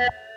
Yeah.